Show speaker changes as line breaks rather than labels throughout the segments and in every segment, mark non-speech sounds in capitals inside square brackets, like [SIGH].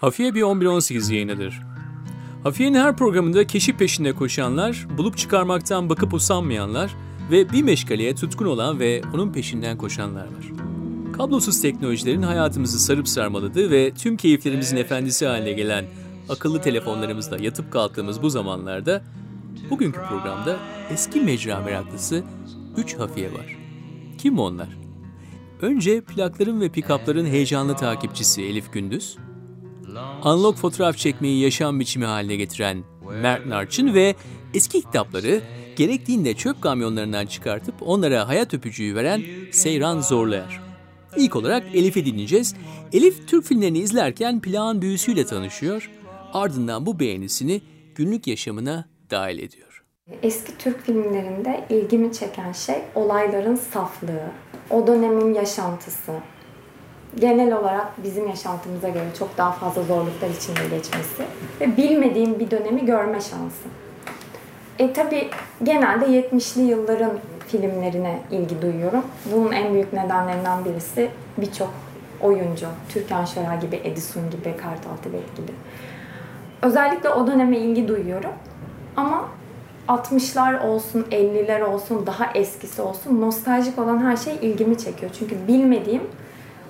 Hafiye bir 11-18 yayınıdır. Hafiye'nin her programında keşif peşinde koşanlar, bulup çıkarmaktan bakıp usanmayanlar ve bir meşgaleye tutkun olan ve onun peşinden koşanlar var. Kablosuz teknolojilerin hayatımızı sarıp sarmaladığı ve tüm keyiflerimizin efendisi haline gelen akıllı telefonlarımızda yatıp kalktığımız bu zamanlarda bugünkü programda eski mecra meraklısı 3 hafiye var. Kim onlar? Önce plakların ve pikapların heyecanlı takipçisi Elif Gündüz, analog fotoğraf çekmeyi yaşam biçimi haline getiren Mert Narçın ve eski kitapları gerektiğinde çöp kamyonlarından çıkartıp onlara hayat öpücüğü veren Seyran Zorlayer. İlk olarak Elif'i dinleyeceğiz. Elif Türk filmlerini izlerken plağın büyüsüyle tanışıyor. Ardından bu beğenisini günlük yaşamına dahil ediyor.
Eski Türk filmlerinde ilgimi çeken şey olayların saflığı, o dönemin yaşantısı. Genel olarak bizim yaşantımıza göre çok daha fazla zorluklar içinde geçmesi ve bilmediğim bir dönemi görme şansı. E tabi genelde 70'li yılların filmlerine ilgi duyuyorum. Bunun en büyük nedenlerinden birisi birçok oyuncu. Türkan Şoray gibi, Edison gibi, Kartal Tibet gibi. Özellikle o döneme ilgi duyuyorum. Ama 60'lar olsun, 50'ler olsun, daha eskisi olsun nostaljik olan her şey ilgimi çekiyor. Çünkü bilmediğim,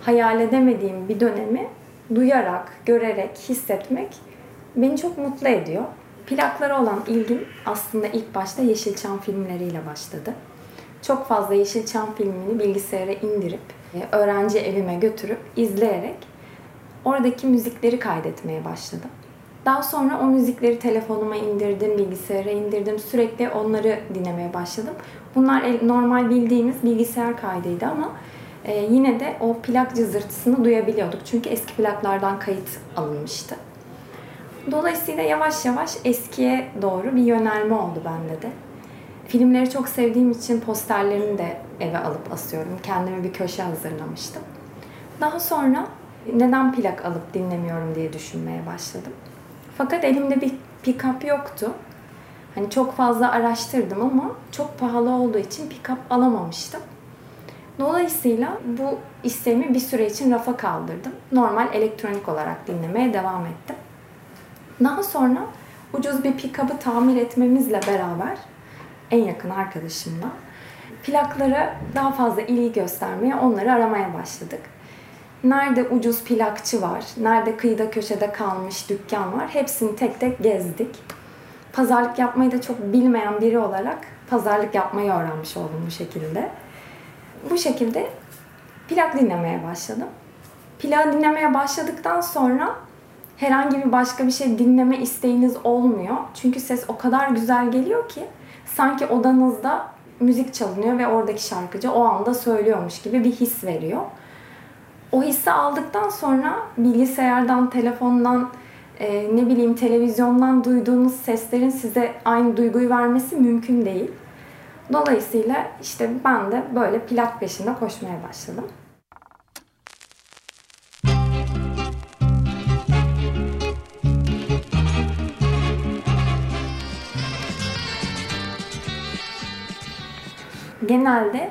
hayal edemediğim bir dönemi duyarak, görerek, hissetmek beni çok mutlu ediyor. Plaklara olan ilgim aslında ilk başta Yeşilçam filmleriyle başladı. Çok fazla Yeşilçam filmini bilgisayara indirip, e, öğrenci evime götürüp, izleyerek oradaki müzikleri kaydetmeye başladım. Daha sonra o müzikleri telefonuma indirdim, bilgisayara indirdim. Sürekli onları dinlemeye başladım. Bunlar normal bildiğimiz bilgisayar kaydıydı ama e, yine de o plak cızırtısını duyabiliyorduk. Çünkü eski plaklardan kayıt alınmıştı. Dolayısıyla yavaş yavaş eskiye doğru bir yönelme oldu bende de. Filmleri çok sevdiğim için posterlerini de eve alıp asıyorum. Kendime bir köşe hazırlamıştım. Daha sonra neden plak alıp dinlemiyorum diye düşünmeye başladım. Fakat elimde bir pick-up yoktu. Hani çok fazla araştırdım ama çok pahalı olduğu için pick-up alamamıştım. Dolayısıyla bu isteğimi bir süre için rafa kaldırdım. Normal elektronik olarak dinlemeye devam ettim. Daha sonra ucuz bir pick-up'ı tamir etmemizle beraber en yakın arkadaşımla plaklara daha fazla ilgi göstermeye, onları aramaya başladık. Nerede ucuz plakçı var, nerede kıyıda köşede kalmış dükkan var hepsini tek tek gezdik. Pazarlık yapmayı da çok bilmeyen biri olarak pazarlık yapmayı öğrenmiş oldum bu şekilde. Bu şekilde plak dinlemeye başladım. Plak dinlemeye başladıktan sonra herhangi bir başka bir şey dinleme isteğiniz olmuyor. Çünkü ses o kadar güzel geliyor ki sanki odanızda müzik çalınıyor ve oradaki şarkıcı o anda söylüyormuş gibi bir his veriyor. O hissi aldıktan sonra bilgisayardan, telefondan, e, ne bileyim televizyondan duyduğunuz seslerin size aynı duyguyu vermesi mümkün değil. Dolayısıyla işte ben de böyle plak peşinde koşmaya başladım. Genelde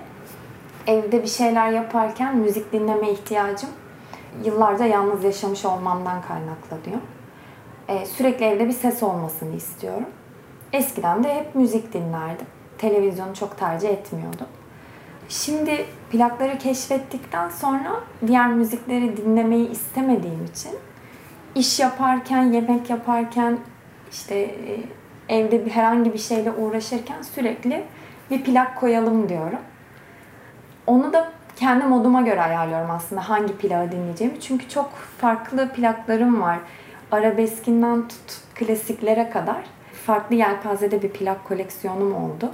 evde bir şeyler yaparken müzik dinleme ihtiyacım yıllarca yalnız yaşamış olmamdan kaynaklanıyor. Ee, sürekli evde bir ses olmasını istiyorum. Eskiden de hep müzik dinlerdim. Televizyonu çok tercih etmiyordum. Şimdi plakları keşfettikten sonra diğer müzikleri dinlemeyi istemediğim için iş yaparken, yemek yaparken, işte e, evde herhangi bir şeyle uğraşırken sürekli bir plak koyalım diyorum. Onu da kendi moduma göre ayarlıyorum aslında hangi plağı dinleyeceğimi. Çünkü çok farklı plaklarım var. Arabeskinden tut klasiklere kadar farklı yelpazede bir plak koleksiyonum oldu.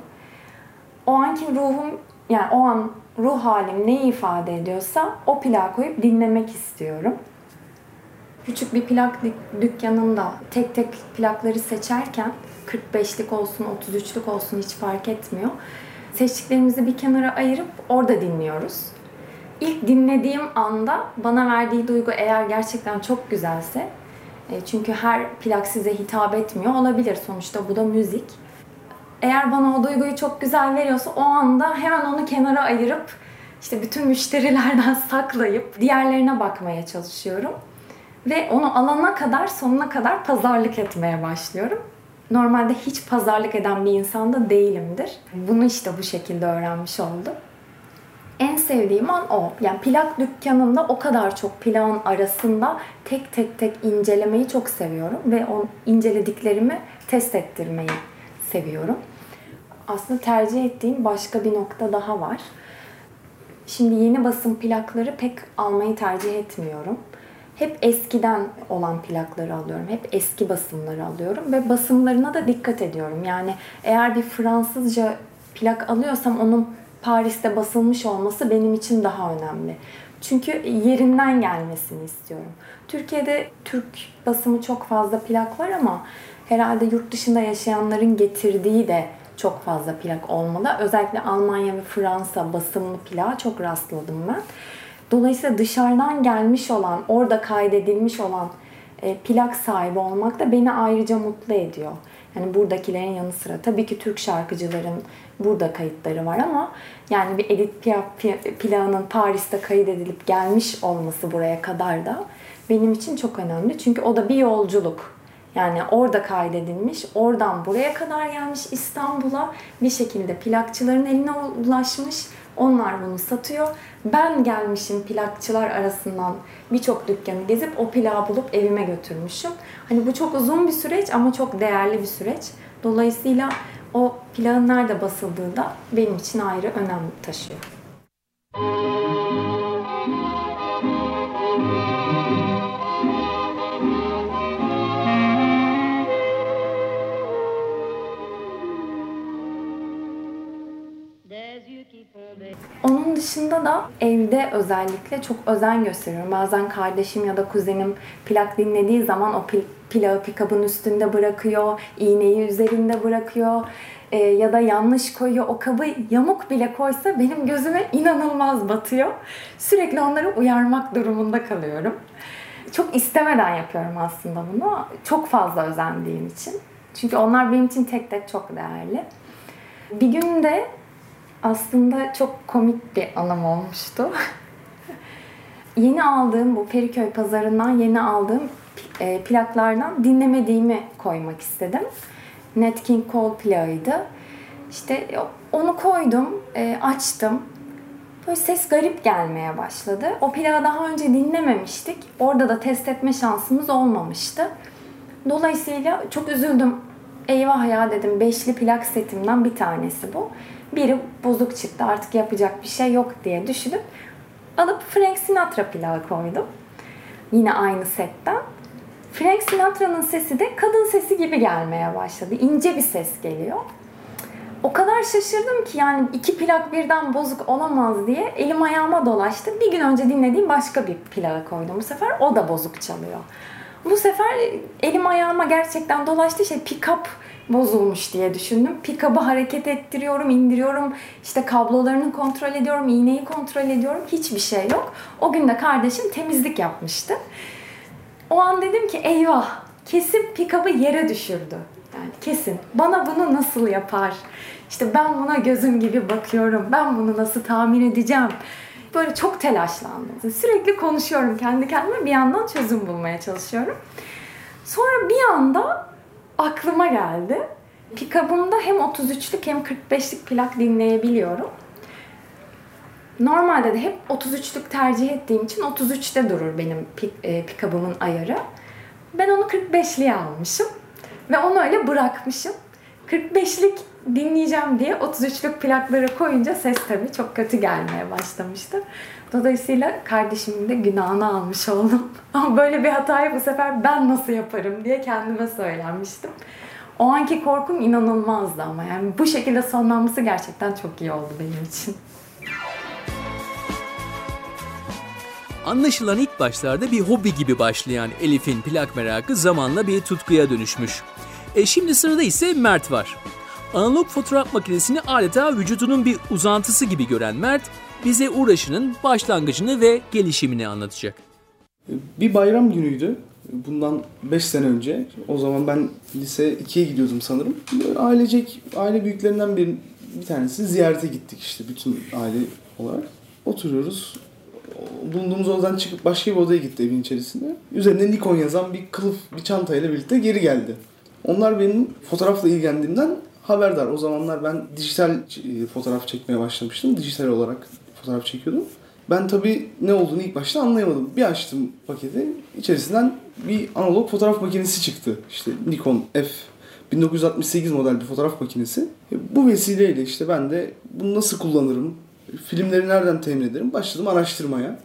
O anki ruhum yani o an ruh halim neyi ifade ediyorsa o plağı koyup dinlemek istiyorum. Küçük bir plak dükkanında tek tek plakları seçerken 45'lik olsun 33'lük olsun hiç fark etmiyor seçtiklerimizi bir kenara ayırıp orada dinliyoruz. İlk dinlediğim anda bana verdiği duygu eğer gerçekten çok güzelse e, çünkü her plak size hitap etmiyor olabilir sonuçta bu da müzik. Eğer bana o duyguyu çok güzel veriyorsa o anda hemen onu kenara ayırıp işte bütün müşterilerden [LAUGHS] saklayıp diğerlerine bakmaya çalışıyorum. Ve onu alana kadar sonuna kadar pazarlık etmeye başlıyorum. Normalde hiç pazarlık eden bir insan da değilimdir. Bunu işte bu şekilde öğrenmiş oldum. En sevdiğim an o. Yani plak dükkanında o kadar çok plağın arasında tek tek tek incelemeyi çok seviyorum. Ve o incelediklerimi test ettirmeyi seviyorum. Aslında tercih ettiğim başka bir nokta daha var. Şimdi yeni basım plakları pek almayı tercih etmiyorum. Hep eskiden olan plakları alıyorum. Hep eski basımları alıyorum ve basımlarına da dikkat ediyorum. Yani eğer bir Fransızca plak alıyorsam onun Paris'te basılmış olması benim için daha önemli. Çünkü yerinden gelmesini istiyorum. Türkiye'de Türk basımı çok fazla plak var ama herhalde yurt dışında yaşayanların getirdiği de çok fazla plak olmalı. Özellikle Almanya ve Fransa basımlı plağa çok rastladım ben. Dolayısıyla dışarıdan gelmiş olan, orada kaydedilmiş olan e, plak sahibi olmak da beni ayrıca mutlu ediyor. Yani buradakilerin yanı sıra tabii ki Türk şarkıcıların burada kayıtları var ama yani bir Edith Piaf plağının Paris'te kaydedilip gelmiş olması buraya kadar da benim için çok önemli. Çünkü o da bir yolculuk. Yani orada kaydedilmiş, oradan buraya kadar gelmiş İstanbul'a bir şekilde plakçıların eline ulaşmış. Onlar bunu satıyor. Ben gelmişim plakçılar arasından birçok dükkanı gezip o plağı bulup evime götürmüşüm. Hani bu çok uzun bir süreç ama çok değerli bir süreç. Dolayısıyla o plağın nerede basıldığı da benim için ayrı önem taşıyor. Onun dışında da evde özellikle çok özen gösteriyorum. Bazen kardeşim ya da kuzenim plak dinlediği zaman o pil, plağı pikabın üstünde bırakıyor, iğneyi üzerinde bırakıyor e, ya da yanlış koyuyor. O kabı yamuk bile koysa benim gözüme inanılmaz batıyor. Sürekli onları uyarmak durumunda kalıyorum. Çok istemeden yapıyorum aslında bunu. Çok fazla özendiğim için. Çünkü onlar benim için tek tek çok değerli. Bir gün de aslında çok komik bir anım olmuştu. [LAUGHS] yeni aldığım bu Feriköy pazarından yeni aldığım e, plaklardan dinlemediğimi koymak istedim. Nat King Cole plağıydı. İşte onu koydum, e, açtım. Böyle ses garip gelmeye başladı. O plağı daha önce dinlememiştik. Orada da test etme şansımız olmamıştı. Dolayısıyla çok üzüldüm. Eyvah ya dedim. Beşli plak setimden bir tanesi bu biri bozuk çıktı artık yapacak bir şey yok diye düşünüp alıp Frank Sinatra plağı koydum. Yine aynı setten. Frank Sinatra'nın sesi de kadın sesi gibi gelmeye başladı. İnce bir ses geliyor. O kadar şaşırdım ki yani iki plak birden bozuk olamaz diye elim ayağıma dolaştı. Bir gün önce dinlediğim başka bir plağı koydum. Bu sefer o da bozuk çalıyor. Bu sefer elim ayağıma gerçekten dolaştı. Şey pick-up bozulmuş diye düşündüm. Pikabı hareket ettiriyorum, indiriyorum. İşte kablolarını kontrol ediyorum, iğneyi kontrol ediyorum. Hiçbir şey yok. O gün de kardeşim temizlik yapmıştı. O an dedim ki eyvah kesin pikabı yere düşürdü. Yani kesin. Bana bunu nasıl yapar? İşte ben buna gözüm gibi bakıyorum. Ben bunu nasıl tahmin edeceğim? Böyle çok telaşlandım. Sürekli konuşuyorum kendi kendime. Bir yandan çözüm bulmaya çalışıyorum. Sonra bir anda aklıma geldi. Pikabımda hem 33'lük hem 45'lik plak dinleyebiliyorum. Normalde de hep 33'lük tercih ettiğim için 33'te durur benim e, pikabımın ayarı. Ben onu 45'liye almışım ve onu öyle bırakmışım. 45'lik dinleyeceğim diye 33'lük plakları koyunca ses tabii çok kötü gelmeye başlamıştı. Dolayısıyla kardeşimin de günahını almış oldum. [LAUGHS] Ama böyle bir hatayı bu sefer ben nasıl yaparım diye kendime söylenmiştim. O anki korkum inanılmazdı ama yani bu şekilde sonlanması gerçekten çok iyi oldu benim için.
Anlaşılan ilk başlarda bir hobi gibi başlayan Elif'in plak merakı zamanla bir tutkuya dönüşmüş. E şimdi sırada ise Mert var. Analog fotoğraf makinesini adeta vücudunun bir uzantısı gibi gören Mert, bize uğraşının başlangıcını ve gelişimini anlatacak.
Bir bayram günüydü. Bundan 5 sene önce. O zaman ben lise 2'ye gidiyordum sanırım. Ailecek, aile büyüklerinden bir, bir tanesi ziyarete gittik işte bütün aile olarak. Oturuyoruz. bulunduğumuz odadan çıkıp başka bir odaya gitti evin içerisinde. Üzerinde Nikon yazan bir kılıf, bir çantayla birlikte geri geldi. Onlar benim fotoğrafla ilgilendiğimden haberdar. O zamanlar ben dijital e, fotoğraf çekmeye başlamıştım. Dijital olarak fotoğraf çekiyordum. Ben tabii ne olduğunu ilk başta anlayamadım. Bir açtım paketi. İçerisinden bir analog fotoğraf makinesi çıktı. İşte Nikon F 1968 model bir fotoğraf makinesi. E, bu vesileyle işte ben de bunu nasıl kullanırım, filmleri nereden temin ederim başladım araştırmaya.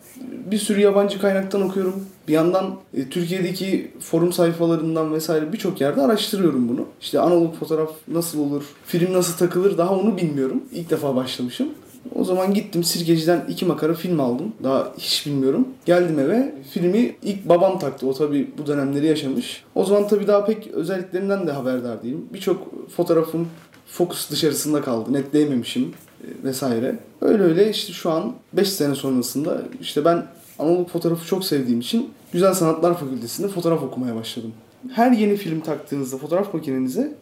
Bir sürü yabancı kaynaktan okuyorum. Bir yandan e, Türkiye'deki forum sayfalarından vesaire birçok yerde araştırıyorum bunu. İşte analog fotoğraf nasıl olur, film nasıl takılır daha onu bilmiyorum. İlk defa başlamışım. O zaman gittim Sirkeci'den iki makara film aldım. Daha hiç bilmiyorum. Geldim eve. Filmi ilk babam taktı. O tabi bu dönemleri yaşamış. O zaman tabi daha pek özelliklerinden de haberdar değilim. Birçok fotoğrafım fokus dışarısında kaldı. Netleyememişim e, vesaire. Öyle öyle işte şu an 5 sene sonrasında işte ben analog fotoğrafı çok sevdiğim için Güzel Sanatlar Fakültesi'nde fotoğraf okumaya başladım. Her yeni film taktığınızda fotoğraf makinenize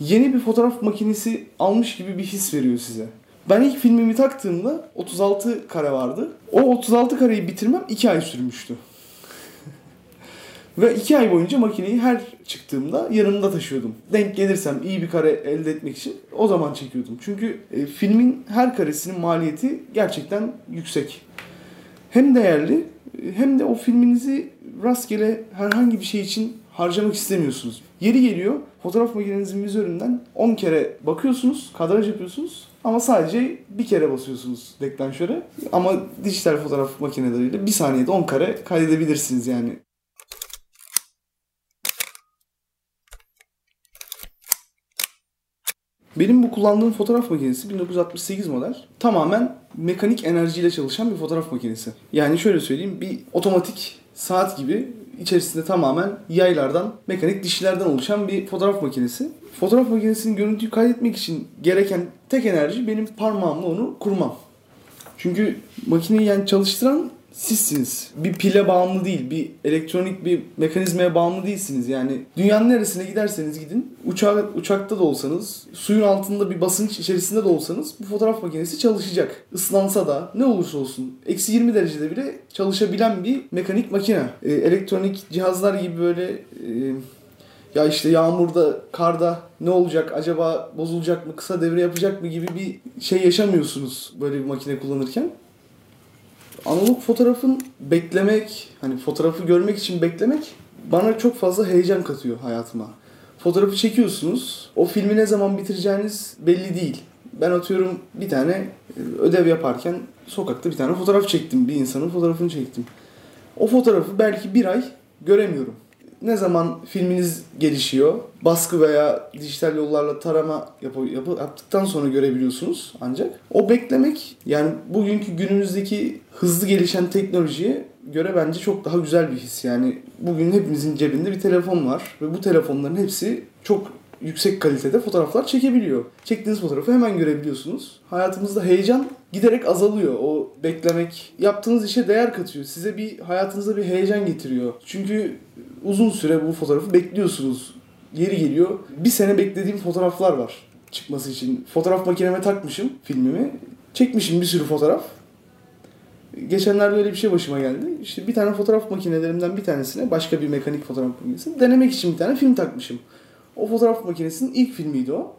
yeni bir fotoğraf makinesi almış gibi bir his veriyor size. Ben ilk filmimi taktığımda 36 kare vardı. O 36 kareyi bitirmem 2 ay sürmüştü. Ve 2 ay boyunca makineyi her çıktığımda yanımda taşıyordum. Denk gelirsem iyi bir kare elde etmek için o zaman çekiyordum. Çünkü e, filmin her karesinin maliyeti gerçekten yüksek. Hem değerli hem de o filminizi rastgele herhangi bir şey için harcamak istemiyorsunuz. Yeri geliyor fotoğraf makinenizin vizöründen 10 kere bakıyorsunuz, kadraj yapıyorsunuz ama sadece bir kere basıyorsunuz deklanşöre. Ama dijital fotoğraf makineleriyle bir saniyede 10 kare kaydedebilirsiniz yani. Benim bu kullandığım fotoğraf makinesi 1968 model. Tamamen mekanik enerjiyle çalışan bir fotoğraf makinesi. Yani şöyle söyleyeyim bir otomatik saat gibi içerisinde tamamen yaylardan, mekanik dişlerden oluşan bir fotoğraf makinesi. Fotoğraf makinesinin görüntüyü kaydetmek için gereken tek enerji benim parmağımla onu kurmam. Çünkü makineyi yani çalıştıran sizsiniz. Bir pile bağımlı değil, bir elektronik bir mekanizmaya bağımlı değilsiniz. Yani dünyanın neresine giderseniz gidin, uçak, uçakta da olsanız, suyun altında bir basınç içerisinde de olsanız bu fotoğraf makinesi çalışacak. Islansa da ne olursa olsun. Eksi 20 derecede bile çalışabilen bir mekanik makine. Ee, elektronik cihazlar gibi böyle e, ya işte yağmurda, karda ne olacak, acaba bozulacak mı, kısa devre yapacak mı gibi bir şey yaşamıyorsunuz böyle bir makine kullanırken analog fotoğrafın beklemek, hani fotoğrafı görmek için beklemek bana çok fazla heyecan katıyor hayatıma. Fotoğrafı çekiyorsunuz. O filmi ne zaman bitireceğiniz belli değil. Ben atıyorum bir tane e, ödev yaparken sokakta bir tane fotoğraf çektim. Bir insanın fotoğrafını çektim. O fotoğrafı belki bir ay göremiyorum ne zaman filminiz gelişiyor, baskı veya dijital yollarla tarama yap, yap yaptıktan sonra görebiliyorsunuz ancak. O beklemek yani bugünkü günümüzdeki hızlı gelişen teknolojiye göre bence çok daha güzel bir his. Yani bugün hepimizin cebinde bir telefon var ve bu telefonların hepsi çok yüksek kalitede fotoğraflar çekebiliyor. Çektiğiniz fotoğrafı hemen görebiliyorsunuz. Hayatımızda heyecan giderek azalıyor. O beklemek yaptığınız işe değer katıyor. Size bir hayatınızda bir heyecan getiriyor. Çünkü uzun süre bu fotoğrafı bekliyorsunuz. Yeri geliyor. Bir sene beklediğim fotoğraflar var çıkması için. Fotoğraf makineme takmışım filmimi. Çekmişim bir sürü fotoğraf. Geçenlerde öyle bir şey başıma geldi. İşte bir tane fotoğraf makinelerimden bir tanesine başka bir mekanik fotoğraf makinesi denemek için bir tane film takmışım. O fotoğraf makinesinin ilk filmiydi o.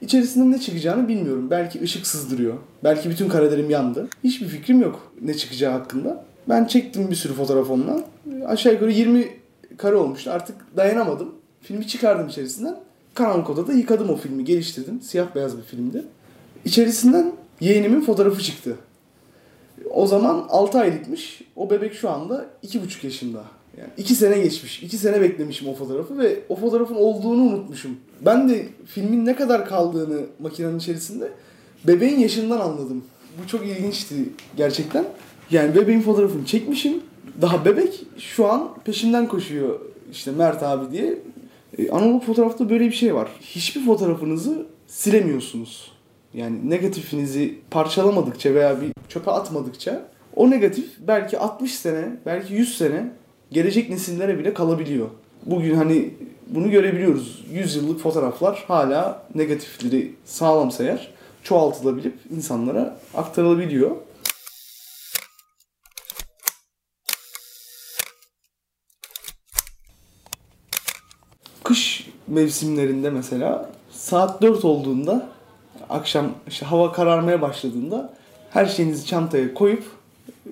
İçerisinde ne çıkacağını bilmiyorum. Belki ışık sızdırıyor. Belki bütün karelerim yandı. Hiçbir fikrim yok ne çıkacağı hakkında. Ben çektim bir sürü fotoğraf onunla. Aşağı yukarı 20 kare olmuştu. Artık dayanamadım. Filmi çıkardım içerisinden. Karanlık odada yıkadım o filmi, geliştirdim. Siyah beyaz bir filmdi. İçerisinden yeğenimin fotoğrafı çıktı. O zaman 6 aylıkmış. O bebek şu anda 2,5 yaşında. Yani 2 sene geçmiş. 2 sene beklemişim o fotoğrafı ve o fotoğrafın olduğunu unutmuşum. Ben de filmin ne kadar kaldığını makinenin içerisinde bebeğin yaşından anladım. Bu çok ilginçti gerçekten. Yani bebeğin fotoğrafını çekmişim. Daha bebek şu an peşinden koşuyor işte Mert abi diye. E, analog fotoğrafta böyle bir şey var. Hiçbir fotoğrafınızı silemiyorsunuz. Yani negatifinizi parçalamadıkça veya bir çöpe atmadıkça o negatif belki 60 sene, belki 100 sene gelecek nesillere bile kalabiliyor. Bugün hani bunu görebiliyoruz. 100 yıllık fotoğraflar hala negatifleri sağlamsa eğer çoğaltılabilip insanlara aktarılabiliyor. Kış mevsimlerinde mesela saat 4 olduğunda akşam işte hava kararmaya başladığında her şeyinizi çantaya koyup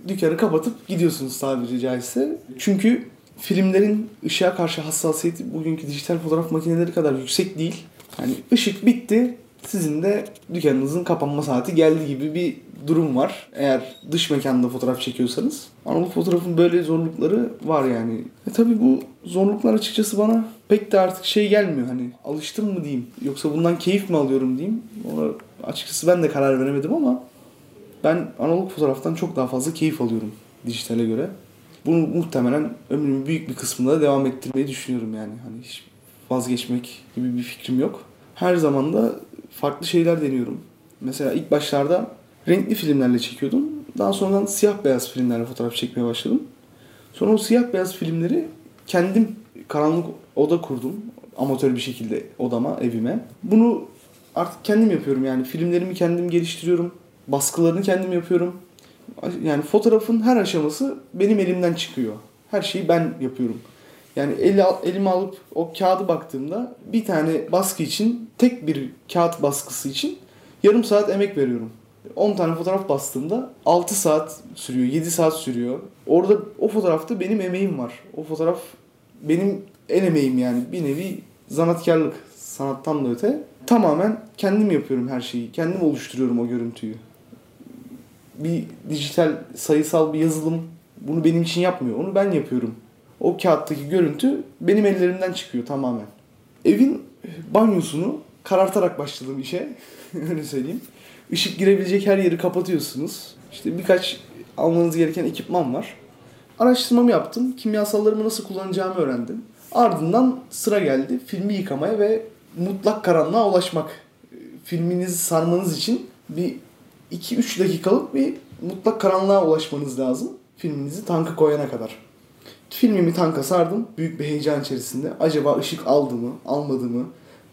dükkanı kapatıp gidiyorsunuz tabiri caizse. Çünkü filmlerin ışığa karşı hassasiyeti bugünkü dijital fotoğraf makineleri kadar yüksek değil. Hani ışık bitti, sizin de dükkanınızın kapanma saati geldi gibi bir durum var. Eğer dış mekanda fotoğraf çekiyorsanız. Analog fotoğrafın böyle zorlukları var yani. E tabi bu zorluklar açıkçası bana pek de artık şey gelmiyor. Hani alıştım mı diyeyim yoksa bundan keyif mi alıyorum diyeyim. Ona açıkçası ben de karar veremedim ama ben analog fotoğraftan çok daha fazla keyif alıyorum dijitale göre. Bunu muhtemelen ömrümün büyük bir kısmında devam ettirmeyi düşünüyorum yani. Hani hiç vazgeçmek gibi bir fikrim yok. Her zaman da farklı şeyler deniyorum. Mesela ilk başlarda renkli filmlerle çekiyordum. Daha sonradan siyah beyaz filmlerle fotoğraf çekmeye başladım. Sonra o siyah beyaz filmleri kendim karanlık oda kurdum. Amatör bir şekilde odama, evime. Bunu artık kendim yapıyorum yani. Filmlerimi kendim geliştiriyorum. Baskılarını kendim yapıyorum. Yani fotoğrafın her aşaması benim elimden çıkıyor. Her şeyi ben yapıyorum. Yani eli, elime alıp o kağıdı baktığımda bir tane baskı için tek bir kağıt baskısı için yarım saat emek veriyorum. 10 tane fotoğraf bastığımda 6 saat sürüyor, 7 saat sürüyor. Orada o fotoğrafta benim emeğim var. O fotoğraf benim el emeğim yani. Bir nevi zanatkarlık, sanattan da öte. Tamamen kendim yapıyorum her şeyi. Kendim oluşturuyorum o görüntüyü. Bir dijital, sayısal bir yazılım bunu benim için yapmıyor. Onu ben yapıyorum. O kağıttaki görüntü benim ellerimden çıkıyor tamamen. Evin banyosunu karartarak başladım işe. [LAUGHS] Öyle söyleyeyim. Işık girebilecek her yeri kapatıyorsunuz. İşte birkaç almanız gereken ekipman var. Araştırmamı yaptım. Kimyasallarımı nasıl kullanacağımı öğrendim. Ardından sıra geldi filmi yıkamaya ve mutlak karanlığa ulaşmak. Filminizi sarmanız için bir 2-3 dakikalık bir mutlak karanlığa ulaşmanız lazım. Filminizi tanka koyana kadar. Filmimi tanka sardım. Büyük bir heyecan içerisinde. Acaba ışık aldı mı, almadı mı?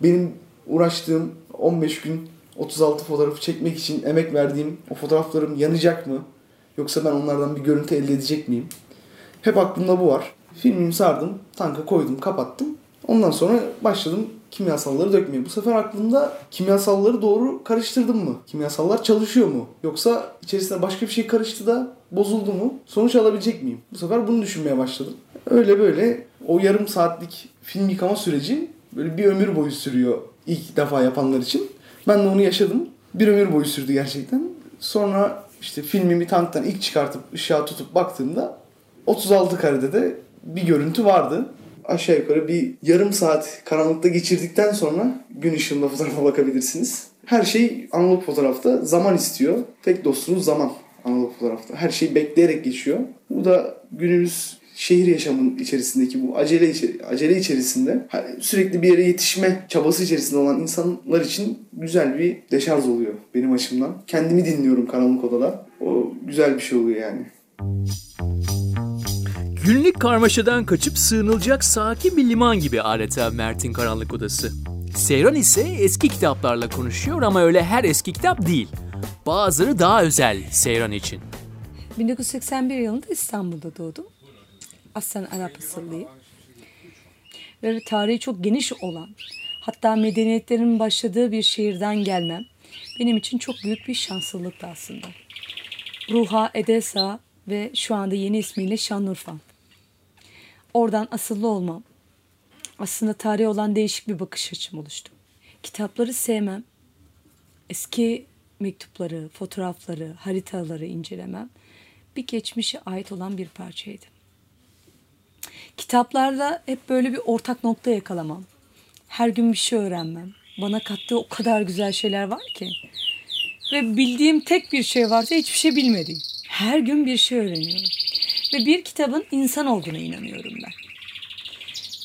Benim uğraştığım 15 gün 36 fotoğrafı çekmek için emek verdiğim o fotoğraflarım yanacak mı? Yoksa ben onlardan bir görüntü elde edecek miyim? Hep aklımda bu var. Filmimi sardım, tanka koydum, kapattım. Ondan sonra başladım kimyasalları dökmeye. Bu sefer aklımda kimyasalları doğru karıştırdım mı? Kimyasallar çalışıyor mu? Yoksa içerisinde başka bir şey karıştı da bozuldu mu? Sonuç alabilecek miyim? Bu sefer bunu düşünmeye başladım. Öyle böyle o yarım saatlik film yıkama süreci böyle bir ömür boyu sürüyor ilk defa yapanlar için. Ben de onu yaşadım. Bir ömür boyu sürdü gerçekten. Sonra işte filmimi tanktan ilk çıkartıp ışığa tutup baktığımda 36 karede de bir görüntü vardı. Aşağı yukarı bir yarım saat karanlıkta geçirdikten sonra gün ışığında fotoğrafa bakabilirsiniz. Her şey analog fotoğrafta zaman istiyor. Tek dostunuz zaman analog fotoğrafta. Her şey bekleyerek geçiyor. Bu da günümüz şehir yaşamının içerisindeki bu acele acele içerisinde sürekli bir yere yetişme çabası içerisinde olan insanlar için güzel bir deşarj oluyor benim açımdan. Kendimi dinliyorum karanlık odada. O güzel bir şey oluyor yani.
Günlük karmaşadan kaçıp sığınılacak sakin bir liman gibi adeta Mert'in karanlık odası. Seyran ise eski kitaplarla konuşuyor ama öyle her eski kitap değil. Bazıları daha özel Seyran için.
1981 yılında İstanbul'da doğdum. Aslen Arap asıllıyım. Ve tarihi çok geniş olan, hatta medeniyetlerin başladığı bir şehirden gelmem benim için çok büyük bir şanslılıktı aslında. Ruha, Edesa ve şu anda yeni ismiyle Şanlıurfa. Oradan asıllı olmam. Aslında tarihe olan değişik bir bakış açım oluştu. Kitapları sevmem. Eski mektupları, fotoğrafları, haritaları incelemem bir geçmişe ait olan bir parçaydı. Kitaplarla hep böyle bir ortak nokta yakalamam. Her gün bir şey öğrenmem. Bana kattığı o kadar güzel şeyler var ki. Ve bildiğim tek bir şey varsa hiçbir şey bilmediğim. Her gün bir şey öğreniyorum. Ve bir kitabın insan olduğuna inanıyorum ben.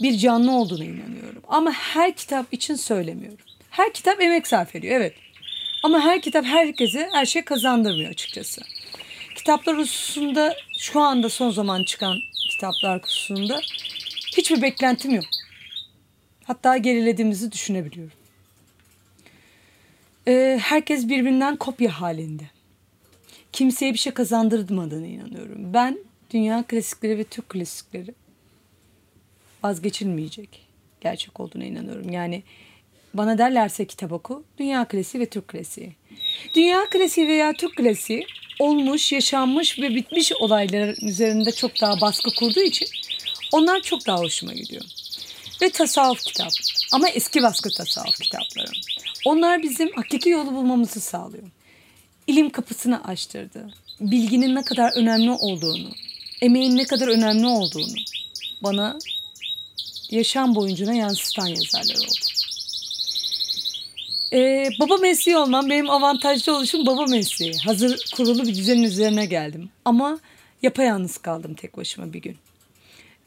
Bir canlı olduğuna inanıyorum. Ama her kitap için söylemiyorum. Her kitap emek sarf ediyor evet. Ama her kitap herkese her şey kazandırmıyor açıkçası. Kitaplar hususunda şu anda son zaman çıkan kitaplar hususunda hiçbir beklentim yok. Hatta gerilediğimizi düşünebiliyorum. Ee, herkes birbirinden kopya halinde. Kimseye bir şey kazandırmadığına inanıyorum. Ben dünya klasikleri ve Türk klasikleri vazgeçilmeyecek. gerçek olduğuna inanıyorum. Yani bana derlerse kitap oku, dünya klasiği ve Türk klasiği. Dünya klasiği veya Türk klasiği olmuş, yaşanmış ve bitmiş olayların üzerinde çok daha baskı kurduğu için onlar çok daha hoşuma gidiyor. Ve tasavvuf kitap. Ama eski baskı tasavvuf kitapları. Onlar bizim hakiki yolu bulmamızı sağlıyor. İlim kapısını açtırdı. Bilginin ne kadar önemli olduğunu, emeğin ne kadar önemli olduğunu bana yaşam boyunca yansıtan yazarlar oldu. Ee, baba mesleği olmam benim avantajlı oluşum baba mesleği. Hazır kurulu bir düzenin üzerine geldim. Ama yapayalnız kaldım tek başıma bir gün.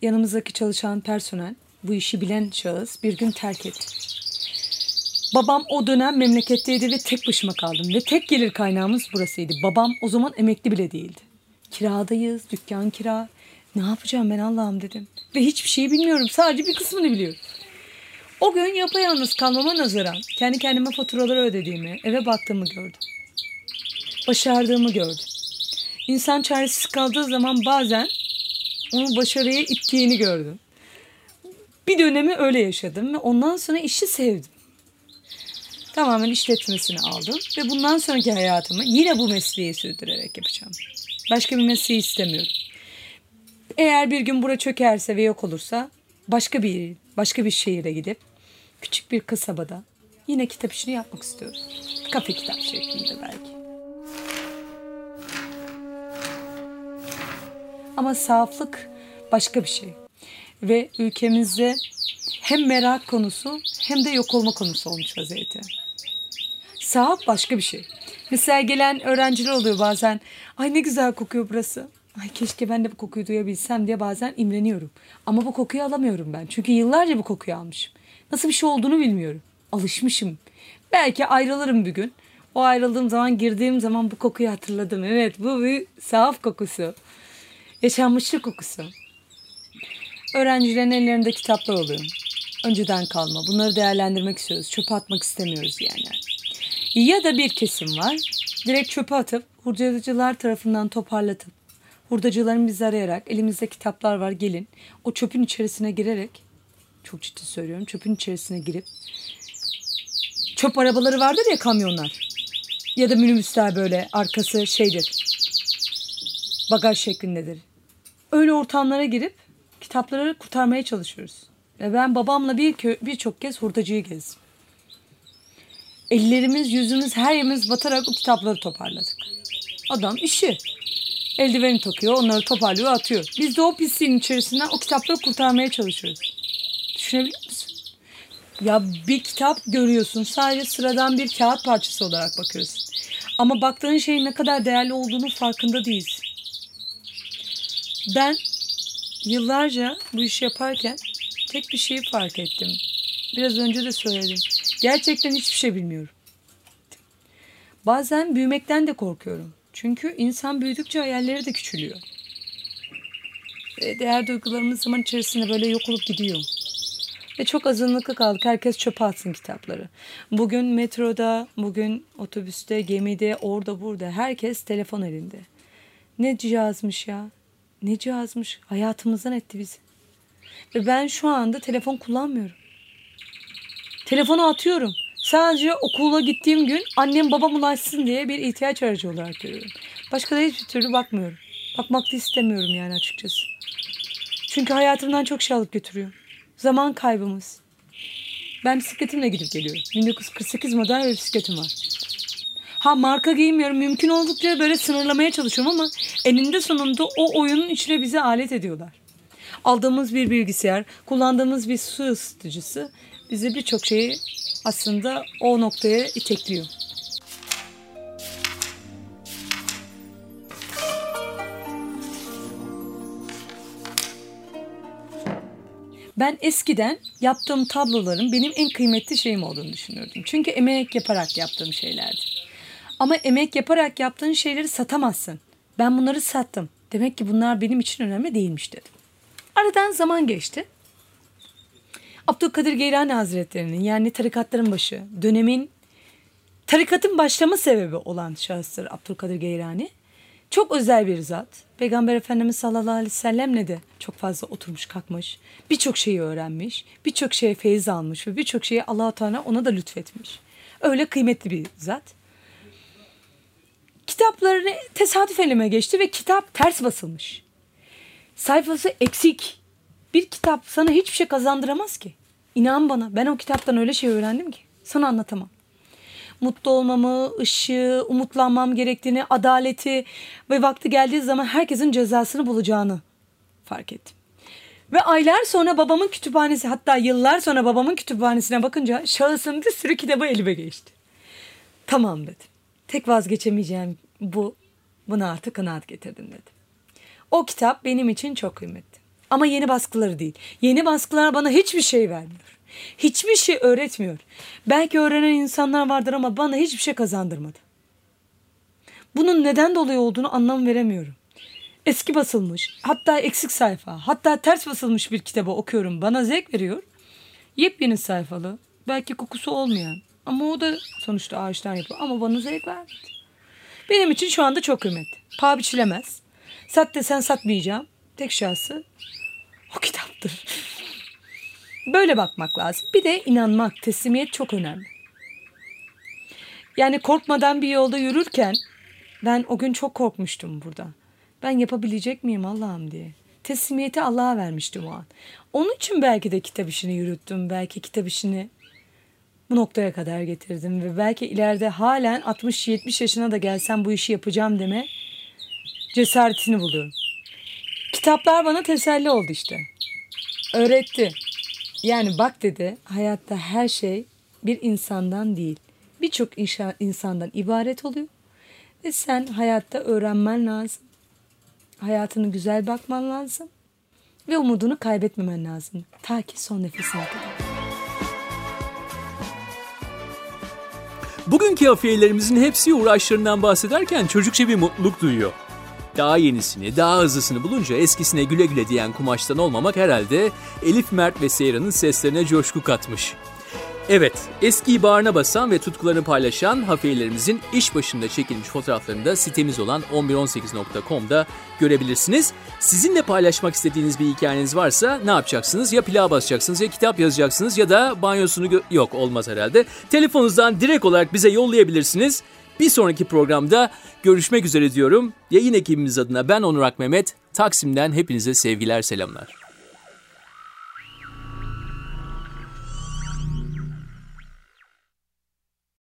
Yanımızdaki çalışan personel, bu işi bilen şahıs bir gün terk etti. Babam o dönem memleketteydi ve tek başıma kaldım. Ve tek gelir kaynağımız burasıydı. Babam o zaman emekli bile değildi. Kiradayız, dükkan kira. Ne yapacağım ben Allah'ım dedim. Ve hiçbir şeyi bilmiyorum. Sadece bir kısmını biliyorum. O gün yapayalnız kalmama nazaran kendi kendime faturaları ödediğimi, eve baktığımı gördüm. Başardığımı gördüm. İnsan çaresiz kaldığı zaman bazen onu başarıya ittiğini gördüm. Bir dönemi öyle yaşadım ve ondan sonra işi sevdim. Tamamen işletmesini aldım ve bundan sonraki hayatımı yine bu mesleği sürdürerek yapacağım. Başka bir mesleği istemiyorum. Eğer bir gün bura çökerse ve yok olursa başka bir başka bir şehire gidip küçük bir kasabada yine kitap işini yapmak istiyorum. Kafe kitap şeklinde belki. Ama saflık başka bir şey. Ve ülkemizde hem merak konusu hem de yok olma konusu olmuş vaziyette. Sahaf başka bir şey. Mesela gelen öğrenciler oluyor bazen. Ay ne güzel kokuyor burası. Ay keşke ben de bu kokuyu duyabilsem diye bazen imreniyorum. Ama bu kokuyu alamıyorum ben. Çünkü yıllarca bu kokuyu almışım. Nasıl bir şey olduğunu bilmiyorum. Alışmışım. Belki ayrılırım bir gün. O ayrıldığım zaman girdiğim zaman bu kokuyu hatırladım. Evet bu bir sahaf kokusu. Yaşanmışlık kokusu. Öğrencilerin ellerinde kitaplar oluyor. Önceden kalma. Bunları değerlendirmek istiyoruz. Çöpe atmak istemiyoruz yani. Ya da bir kesim var. Direkt çöpe atıp hurdacılar tarafından toparlatıp hurdacıların bizi arayarak elimizde kitaplar var gelin. O çöpün içerisine girerek çok ciddi söylüyorum çöpün içerisine girip çöp arabaları vardır ya kamyonlar ya da minibüsler böyle arkası şeydir bagaj şeklindedir. Öyle ortamlara girip kitapları kurtarmaya çalışıyoruz. Ve ben babamla bir birçok kez hurdacıyı gezdim. Ellerimiz, yüzümüz, her yerimiz batarak o kitapları toparladık. Adam işi. Eldiveni takıyor, onları toparlıyor, atıyor. Biz de o pisliğin içerisinden o kitapları kurtarmaya çalışıyoruz. Düşünebiliyor musun? Ya bir kitap görüyorsun, sadece sıradan bir kağıt parçası olarak bakıyorsun. Ama baktığın şeyin ne kadar değerli olduğunu farkında değilsin. Ben yıllarca bu işi yaparken tek bir şeyi fark ettim. Biraz önce de söyledim. Gerçekten hiçbir şey bilmiyorum. Bazen büyümekten de korkuyorum. Çünkü insan büyüdükçe hayalleri de küçülüyor. Ve değer duygularımız zaman içerisinde böyle yok olup gidiyor. Ve çok azınlıklı kaldık. Herkes çöpe atsın kitapları. Bugün metroda, bugün otobüste, gemide, orada burada herkes telefon elinde. Ne cihazmış ya. Ne cihazmış. Hayatımızdan etti bizi. Ve ben şu anda telefon kullanmıyorum. Telefonu atıyorum. Sadece okula gittiğim gün annem babam ulaşsın diye bir ihtiyaç aracı olarak görüyorum. Başka da hiçbir türlü bakmıyorum. Bakmak da istemiyorum yani açıkçası. Çünkü hayatımdan çok şey alıp götürüyor. Zaman kaybımız. Ben bisikletimle gidip geliyorum. 1948 model bir bisikletim var. Ha marka giymiyorum. Mümkün oldukça böyle sınırlamaya çalışıyorum ama eninde sonunda o oyunun içine bizi alet ediyorlar. Aldığımız bir bilgisayar, kullandığımız bir su ısıtıcısı bizi birçok şeyi aslında o noktaya itekliyor. Ben eskiden yaptığım tabloların benim en kıymetli şeyim olduğunu düşünürdüm. Çünkü emek yaparak yaptığım şeylerdi. Ama emek yaparak yaptığın şeyleri satamazsın. Ben bunları sattım. Demek ki bunlar benim için önemli değilmiş dedim. Aradan zaman geçti. Abdülkadir Geylani Hazretleri'nin yani tarikatların başı dönemin tarikatın başlama sebebi olan şahıstır Abdülkadir Geylani. Çok özel bir zat. Peygamber Efendimiz sallallahu aleyhi ve sellemle de çok fazla oturmuş kalkmış. Birçok şeyi öğrenmiş. Birçok şeye feyiz almış ve birçok şeyi allah Teala ona da lütfetmiş. Öyle kıymetli bir zat. Kitaplarını tesadüf elime geçti ve kitap ters basılmış. Sayfası eksik. Bir kitap sana hiçbir şey kazandıramaz ki. İnan bana ben o kitaptan öyle şey öğrendim ki sana anlatamam. Mutlu olmamı, ışığı, umutlanmam gerektiğini, adaleti ve vakti geldiği zaman herkesin cezasını bulacağını fark ettim. Ve aylar sonra babamın kütüphanesi hatta yıllar sonra babamın kütüphanesine bakınca şahısın bir sürü kitabı elime geçti. Tamam dedim. Tek vazgeçemeyeceğim bu. Buna artık kanaat getirdim dedim. O kitap benim için çok kıymetli. Ama yeni baskıları değil. Yeni baskılar bana hiçbir şey vermiyor. Hiçbir şey öğretmiyor. Belki öğrenen insanlar vardır ama bana hiçbir şey kazandırmadı. Bunun neden dolayı olduğunu anlam veremiyorum. Eski basılmış, hatta eksik sayfa, hatta ters basılmış bir kitabı okuyorum. Bana zevk veriyor. Yepyeni sayfalı, belki kokusu olmayan ama o da sonuçta ağaçtan yapıyor ama bana zevk vermedi. Benim için şu anda çok kıymetli. Paha biçilemez. Sat desen satmayacağım. Tek şahsı o kitaptır. Böyle bakmak lazım. Bir de inanmak, teslimiyet çok önemli. Yani korkmadan bir yolda yürürken ben o gün çok korkmuştum burada. Ben yapabilecek miyim Allah'ım diye. Teslimiyeti Allah'a vermiştim o an. Onun için belki de kitap işini yürüttüm. Belki kitap işini bu noktaya kadar getirdim. Ve belki ileride halen 60-70 yaşına da gelsem bu işi yapacağım deme cesaretini buluyorum. Kitaplar bana teselli oldu işte. Öğretti. Yani bak dedi hayatta her şey bir insandan değil birçok insandan ibaret oluyor. Ve sen hayatta öğrenmen lazım. Hayatını güzel bakman lazım. Ve umudunu kaybetmemen lazım. Ta ki son nefesine kadar.
Bugünkü afiyelerimizin hepsi uğraşlarından bahsederken çocukça bir mutluluk duyuyor. Daha yenisini, daha hızlısını bulunca eskisine güle güle diyen kumaştan olmamak herhalde Elif Mert ve Seyran'ın seslerine coşku katmış. Evet, eskiyi bağrına basan ve tutkularını paylaşan hafiyelerimizin iş başında çekilmiş fotoğraflarını da sitemiz olan 1118.com'da görebilirsiniz. Sizinle paylaşmak istediğiniz bir hikayeniz varsa ne yapacaksınız? Ya plağa basacaksınız ya kitap yazacaksınız ya da banyosunu yok olmaz herhalde. Telefonunuzdan direkt olarak bize yollayabilirsiniz. Bir sonraki programda görüşmek üzere diyorum. Yayın ekibimiz adına ben Onur Ak Mehmet. Taksim'den hepinize sevgiler selamlar.